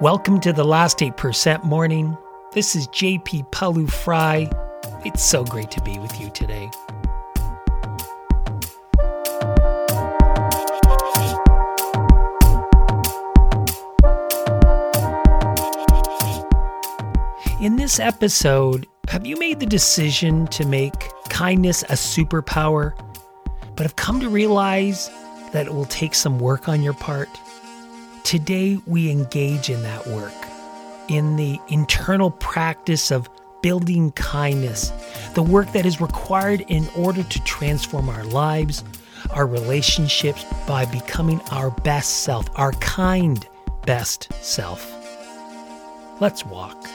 Welcome to the last 8% morning. This is JP Pawliw-Fry. It's so great to be with you today. In this episode, have you made the decision to make kindness a superpower, but have come to realize that it will take some work on your part? Today, we engage in that work, in the internal practice of building kindness, the work that is required in order to transform our lives, our relationships by becoming our best self, our kind best self. Let's walk.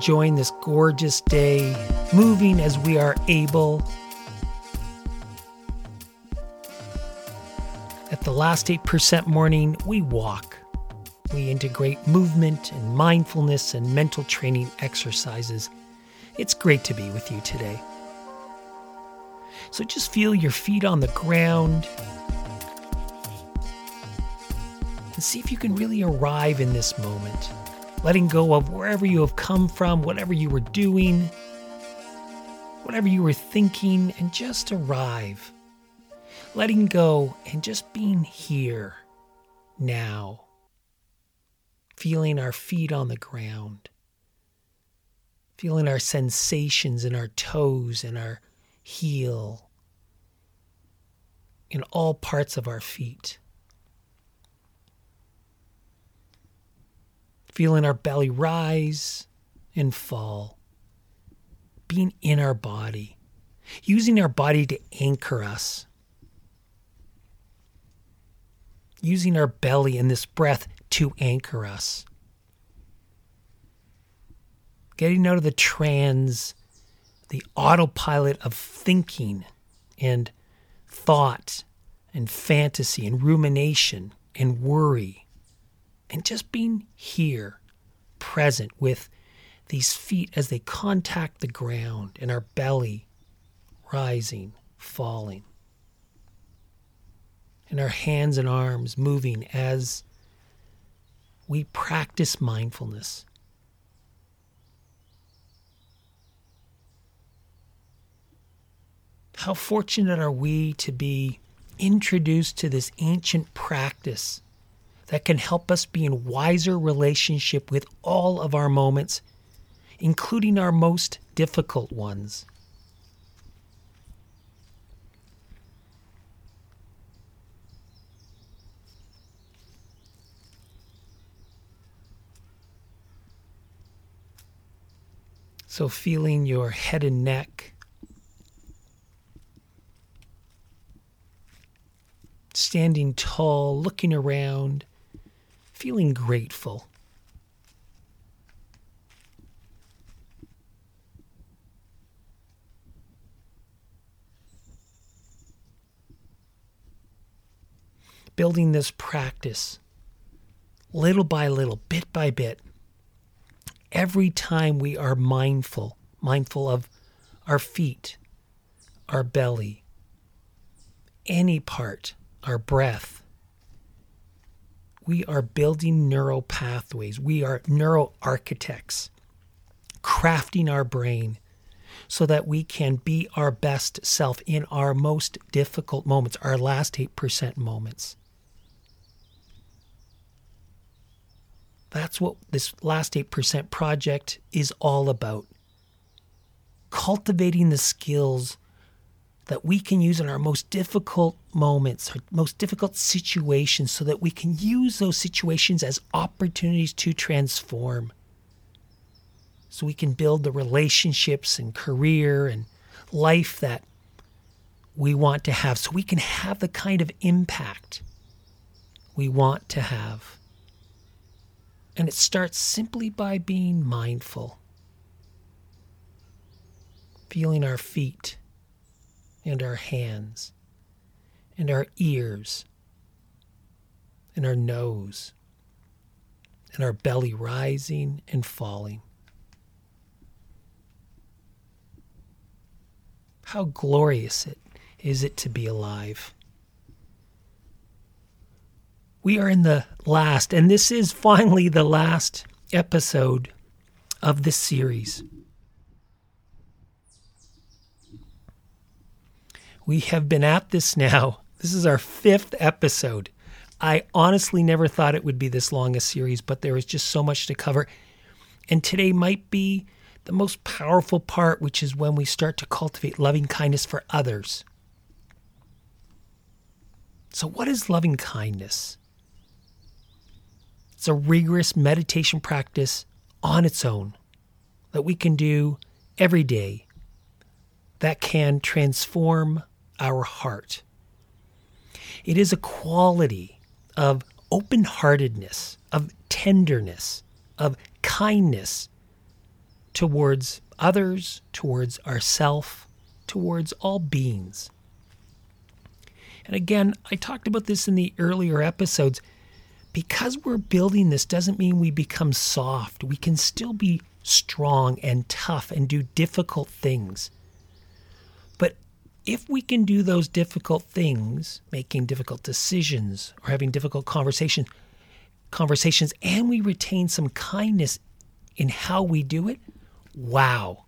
Enjoying this gorgeous day, moving as we are able. At the last 8% morning, we walk. We integrate movement and mindfulness and mental training exercises. It's great to be with you today. So just feel your feet on the ground and see if you can really arrive in this moment letting go of wherever you have come from, whatever you were doing, whatever you were thinking, and just arrive. Letting go and just being here now. Feeling our feet on the ground. Feeling our sensations in our toes and our heel, in all parts of our feet. Feeling our belly rise and fall, being in our body, using our body to anchor us, using our belly and this breath to anchor us, getting out of the trance, the autopilot of thinking and thought and fantasy and rumination and worry and just being here, present with these feet as they contact the ground and our belly rising, falling, and our hands and arms moving as we practice mindfulness. How fortunate are we to be introduced to this ancient practice that can help us be in wiser relationship with all of our moments, including our most difficult ones. So, feeling your head and neck, standing tall, looking around, feeling grateful. Building this practice little by little, bit by bit. Every time we are mindful, mindful of our feet, our belly, any part, our breath, we are building neural pathways. We are neuro architects, crafting our brain so that we can be our best self in our most difficult moments, our last 8% moments. That's what this last 8% project is all about. Cultivating the skills that we can use in our most difficult moments, our most difficult situations, so that we can use those situations as opportunities to transform. So we can build the relationships and career and life that we want to have, so we can have the kind of impact we want to have. And it starts simply by being mindful feeling our feet and our hands and our ears and our nose and our belly rising and falling. How glorious it is it to be alive. We are in the last, and this is finally the last episode of this series. We have been at this now. This is our fifth episode. I honestly never thought it would be this long a series, but there is just so much to cover. And today might be the most powerful part, which is when we start to cultivate loving kindness for others. So, what is loving kindness? It's a rigorous meditation practice on its own that we can do every day that can transform our heart. It is a quality of open heartedness, of tenderness, of kindness towards others, towards ourself, towards all beings. And again, I talked about this in the earlier episodes because we're building this doesn't mean we become soft. We can still be strong and tough and do difficult things. If we can do those difficult things, making difficult decisions or having difficult conversations, conversations and we retain some kindness in how we do it, wow.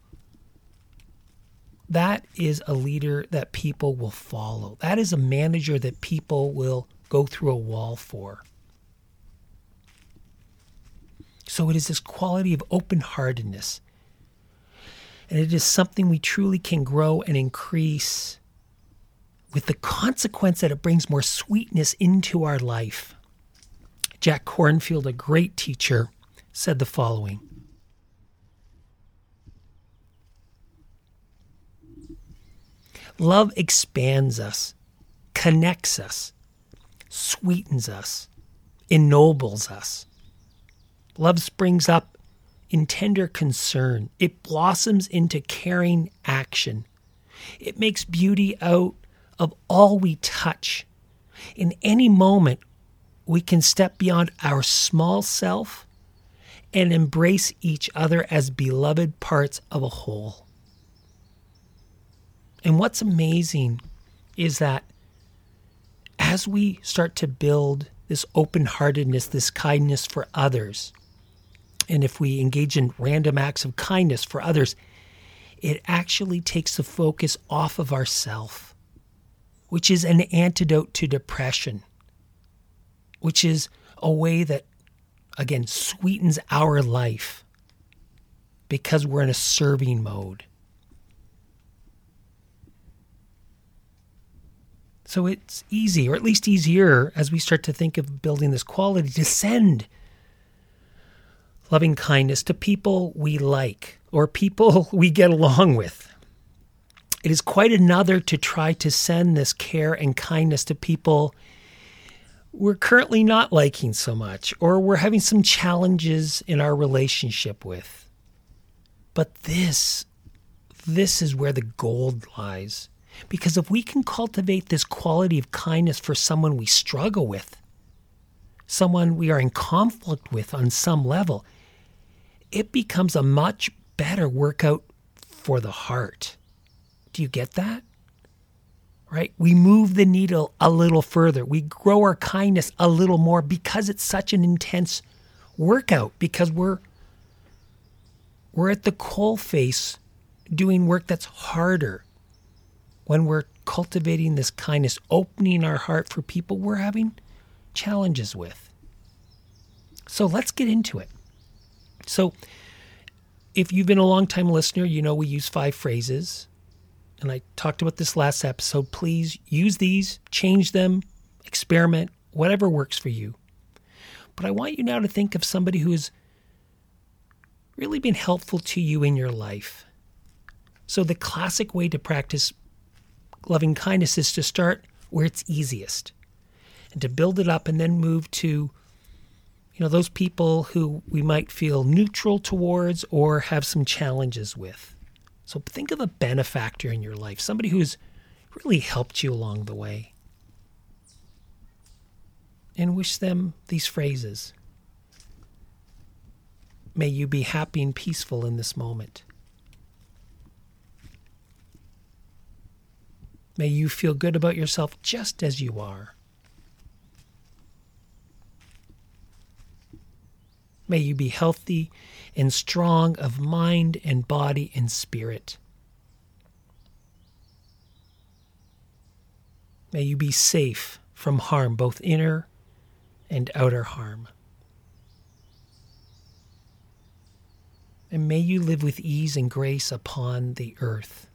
That is a leader that people will follow. That is a manager that people will go through a wall for. So it is this quality of open heartedness. And it is something we truly can grow and increase with the consequence that it brings more sweetness into our life. Jack Kornfield, a great teacher, said the following Love expands us, connects us, sweetens us, ennobles us. Love springs up in tender concern. It blossoms into caring action. It makes beauty out of all we touch. In any moment, we can step beyond our small self and embrace each other as beloved parts of a whole. And what's amazing is that as we start to build this open heartedness, this kindness for others, and if we engage in random acts of kindness for others, it actually takes the focus off of ourself, which is an antidote to depression, which is a way that, again, sweetens our life because we're in a serving mode. So it's easy, or at least easier, as we start to think of building this quality, to send loving kindness to people we like or people we get along with. It is quite another to try to send this care and kindness to people we're currently not liking so much or we're having some challenges in our relationship with. But this, this is where the gold lies. Because if we can cultivate this quality of kindness for someone we struggle with, someone we are in conflict with on some level, it becomes a much better workout for the heart. Do you get that? Right? We move the needle a little further. We grow our kindness a little more because it's such an intense workout because we're we're at the coal face doing work that's harder. When we're cultivating this kindness, opening our heart for people we're having challenges with. So let's get into it. So, if you've been a long time listener, you know we use five phrases. And I talked about this last episode. Please use these, change them, experiment, whatever works for you. But I want you now to think of somebody who has really been helpful to you in your life. So, the classic way to practice loving kindness is to start where it's easiest and to build it up and then move to you know, those people who we might feel neutral towards or have some challenges with. So think of a benefactor in your life, somebody who's really helped you along the way. And wish them these phrases. May you be happy and peaceful in this moment. May you feel good about yourself just as you are. May you be healthy and strong of mind and body and spirit. May you be safe from harm, both inner and outer harm. And may you live with ease and grace upon the earth.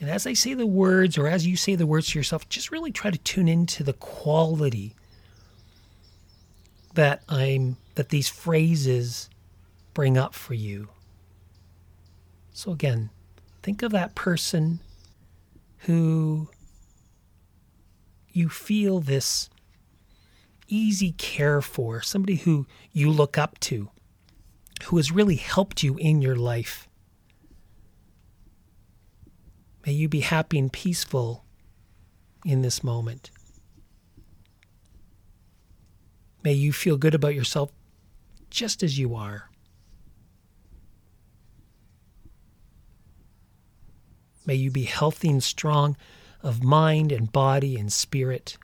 And as I say the words, or as you say the words to yourself, just really try to tune into the quality that I'm that these phrases bring up for you. So again, think of that person who you feel this easy care for, somebody who you look up to, who has really helped you in your life. May you be happy and peaceful in this moment. May you feel good about yourself just as you are. May you be healthy and strong of mind and body and spirit.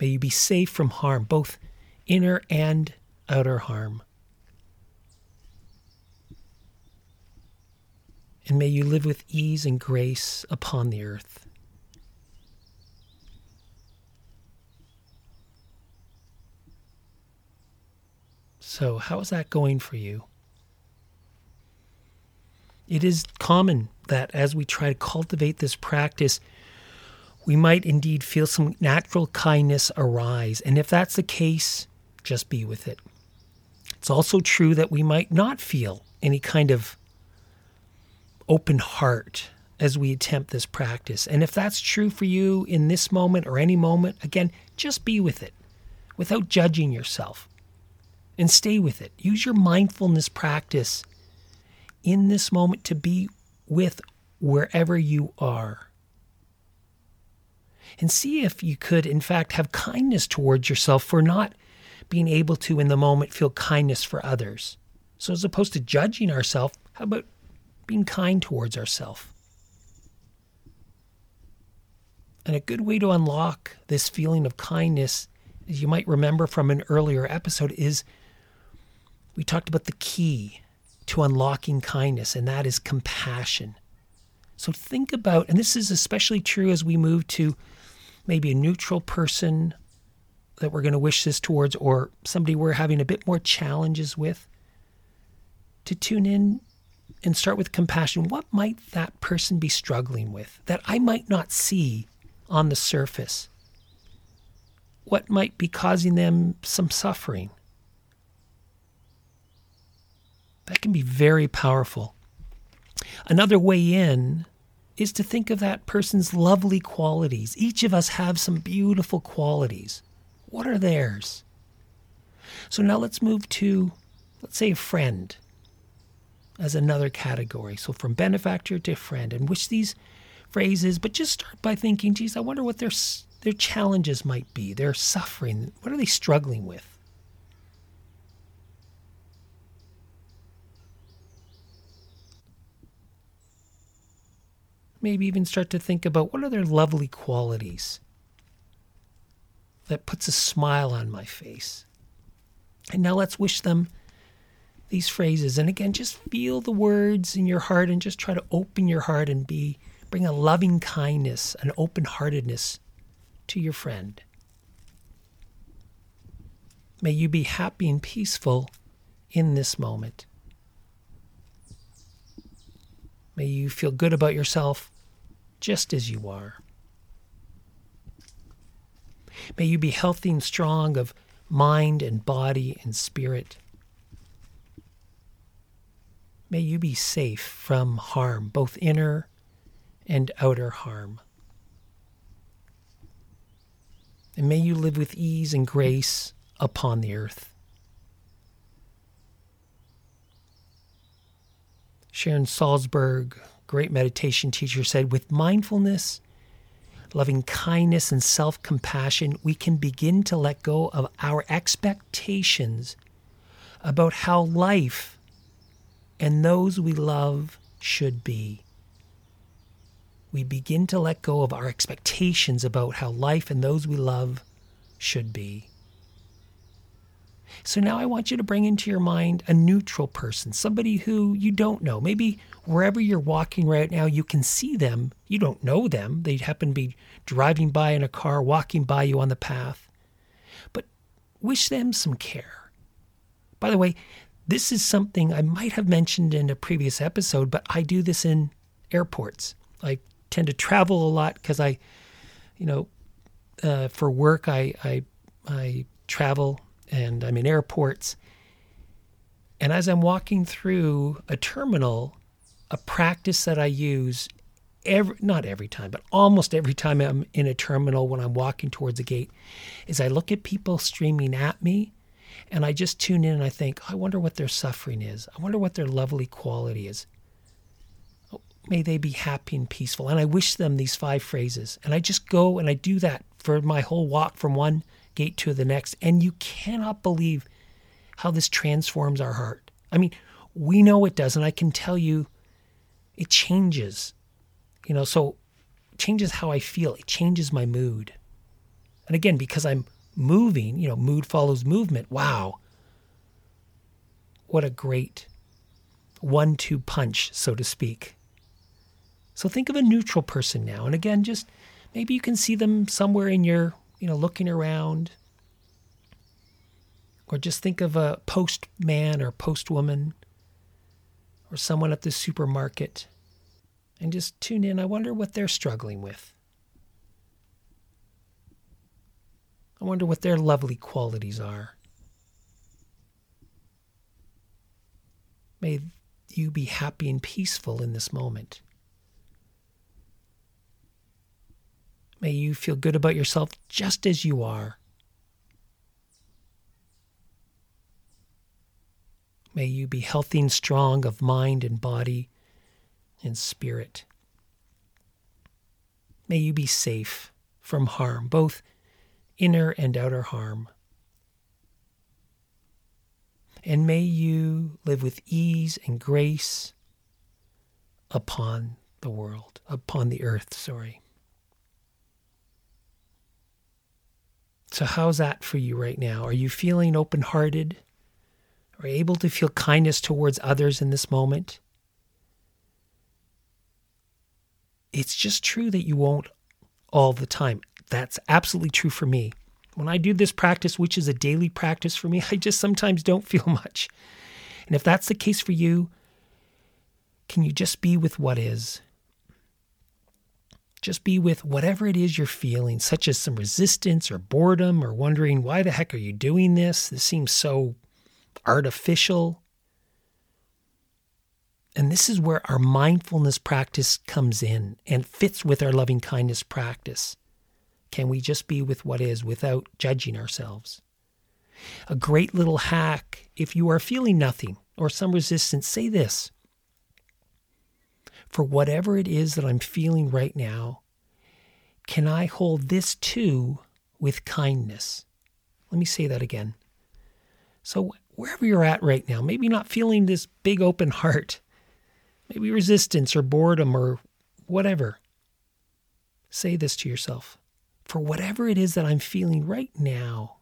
May you be safe from harm, both inner and outer harm. And may you live with ease and grace upon the earth. So, how is that going for you? It is common that as we try to cultivate this practice, we might indeed feel some natural kindness arise. And if that's the case, just be with it. It's also true that we might not feel any kind of open heart as we attempt this practice. And if that's true for you in this moment or any moment, again, just be with it without judging yourself and stay with it. Use your mindfulness practice in this moment to be with wherever you are. And see if you could, in fact, have kindness towards yourself for not being able to, in the moment, feel kindness for others. So, as opposed to judging ourselves, how about being kind towards ourselves? And a good way to unlock this feeling of kindness, as you might remember from an earlier episode, is we talked about the key to unlocking kindness, and that is compassion. So think about, and this is especially true as we move to maybe a neutral person that we're going to wish this towards, or somebody we're having a bit more challenges with, to tune in and start with compassion. What might that person be struggling with that I might not see on the surface? What might be causing them some suffering? That can be very powerful. Another way in is to think of that person's lovely qualities. Each of us have some beautiful qualities. What are theirs? So now let's move to, let's say, a friend as another category. So from benefactor to friend, and which these phrases, but just start by thinking, geez, I wonder what their, their challenges might be, their suffering. What are they struggling with? Maybe even start to think about what are their lovely qualities that puts a smile on my face. And now let's wish them these phrases. And again, just feel the words in your heart and just try to open your heart and be bring a loving kindness, an open heartedness to your friend. May you be happy and peaceful in this moment. May you feel good about yourself just as you are. May you be healthy and strong of mind and body and spirit. May you be safe from harm, both inner and outer harm. And may you live with ease and grace upon the earth. Sharon Salzberg, great meditation teacher, said with mindfulness, loving kindness, and self compassion, we can begin to let go of our expectations about how life and those we love should be. We begin to let go of our expectations about how life and those we love should be. So now I want you to bring into your mind a neutral person, somebody who you don't know. Maybe wherever you're walking right now, you can see them. You don't know them. They happen to be driving by in a car, walking by you on the path. But wish them some care. By the way, this is something I might have mentioned in a previous episode, but I do this in airports. I tend to travel a lot because I, you know, uh, for work I, I I travel and I'm in airports. And as I'm walking through a terminal, a practice that I use every not every time, but almost every time I'm in a terminal when I'm walking towards a gate is I look at people streaming at me and I just tune in and I think, I wonder what their suffering is. I wonder what their lovely quality is. Oh, may they be happy and peaceful. And I wish them these five phrases. And I just go and I do that for my whole walk from one gate to the next. And you cannot believe how this transforms our heart. I mean, we know it does. And I can tell you, it changes. You know, so changes how I feel, it changes my mood. And again, because I'm moving, you know, mood follows movement. Wow. What a great one two punch, so to speak. So think of a neutral person now. And again, just maybe you can see them somewhere in your you know, looking around. Or just think of a postman or postwoman or someone at the supermarket and just tune in. I wonder what they're struggling with. I wonder what their lovely qualities are. May you be happy and peaceful in this moment. May you feel good about yourself just as you are. May you be healthy and strong of mind and body and spirit. May you be safe from harm, both inner and outer harm. And may you live with ease and grace upon the world, upon the earth, sorry. So, how's that for you right now? Are you feeling open hearted? Are you able to feel kindness towards others in this moment? It's just true that you won't all the time. That's absolutely true for me. When I do this practice, which is a daily practice for me, I just sometimes don't feel much. And if that's the case for you, can you just be with what is? Just be with whatever it is you're feeling, such as some resistance or boredom or wondering, why the heck are you doing this? This seems so artificial. And this is where our mindfulness practice comes in and fits with our loving kindness practice. Can we just be with what is without judging ourselves? A great little hack if you are feeling nothing or some resistance, say this for whatever it is that I'm feeling right now, can I hold this too with kindness? Let me say that again. So, wherever you're at right now, maybe not feeling this big open heart, maybe resistance or boredom or whatever, say this to yourself. For whatever it is that I'm feeling right now,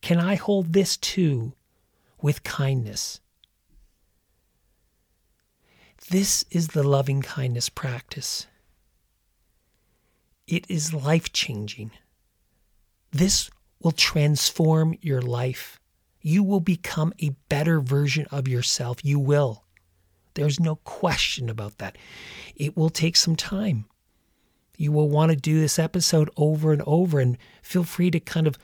can I hold this too with kindness? This is the loving kindness practice. It is life changing. This will transform your life. You will become a better version of yourself. You will. There's no question about that. It will take some time. You will want to do this episode over and over, and feel free to kind of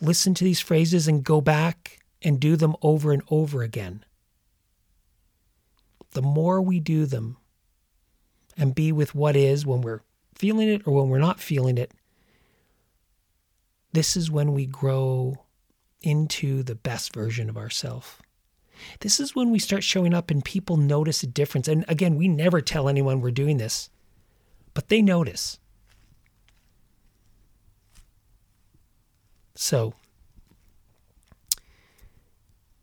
listen to these phrases and go back and do them over and over again the more we do them and be with what is when we're feeling it or when we're not feeling it, this is when we grow into the best version of ourselves. This is when we start showing up and people notice a difference. And again, we never tell anyone we're doing this, but they notice. So,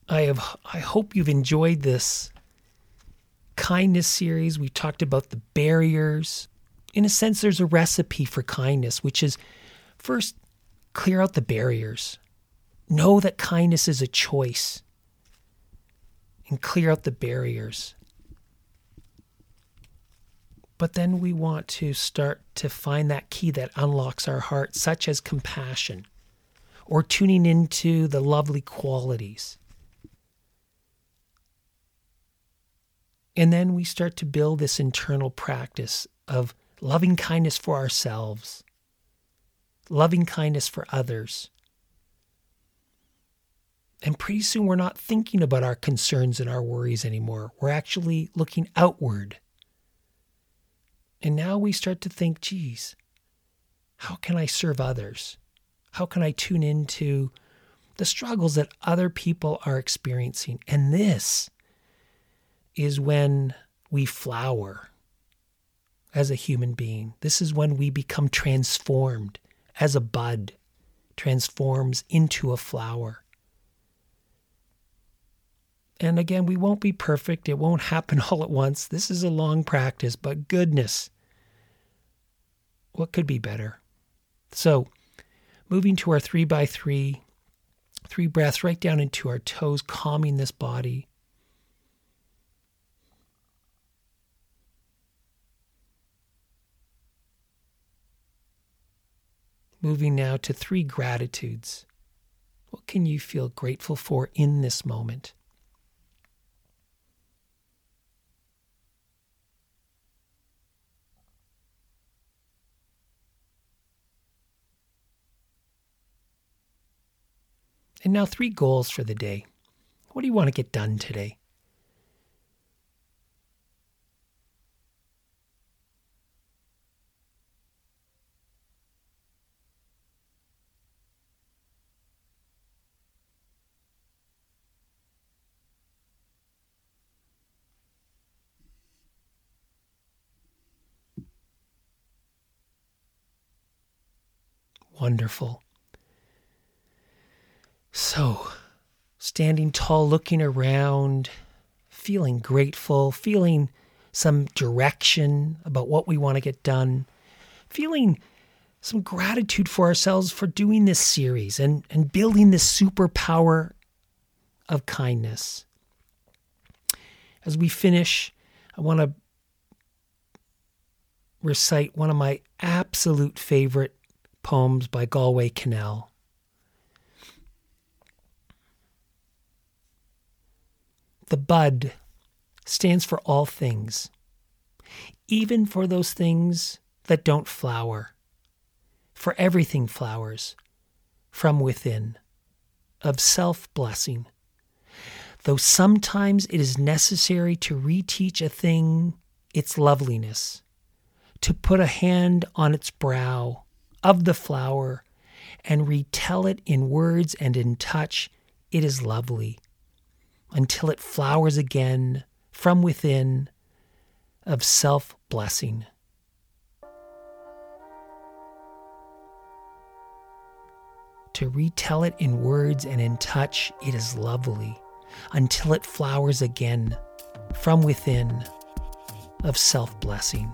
I have I hope you've enjoyed this kindness series. We talked about the barriers. In a sense, there's a recipe for kindness, which is first clear out the barriers. Know that kindness is a choice and clear out the barriers. But then we want to start to find that key that unlocks our heart, such as compassion or tuning into the lovely qualities. And then we start to build this internal practice of loving kindness for ourselves, loving kindness for others. And pretty soon we're not thinking about our concerns and our worries anymore. We're actually looking outward. And now we start to think, geez, how can I serve others? How can I tune into the struggles that other people are experiencing? And this is when we flower as a human being. This is when we become transformed as a bud transforms into a flower. And again, we won't be perfect. It won't happen all at once. This is a long practice, but goodness, what could be better? So, moving to our three by three, three breaths right down into our toes, calming this body. Moving now to three gratitudes. What can you feel grateful for in this moment? And now, three goals for the day. What do you want to get done today? Wonderful. So, standing tall, looking around, feeling grateful, feeling some direction about what we want to get done, feeling some gratitude for ourselves for doing this series and, and building this superpower of kindness. As we finish, I want to recite one of my absolute favorite poems by Galway Kinnell. The bud stands for all things, even for those things that don't flower. For everything flowers from within, of self blessing. Though sometimes it is necessary to reteach a thing its loveliness, to put a hand on its brow of the flower and retell it in words and in touch, it is lovely until it flowers again from within of self blessing. To retell it in words and in touch, it is lovely until it flowers again from within of self blessing.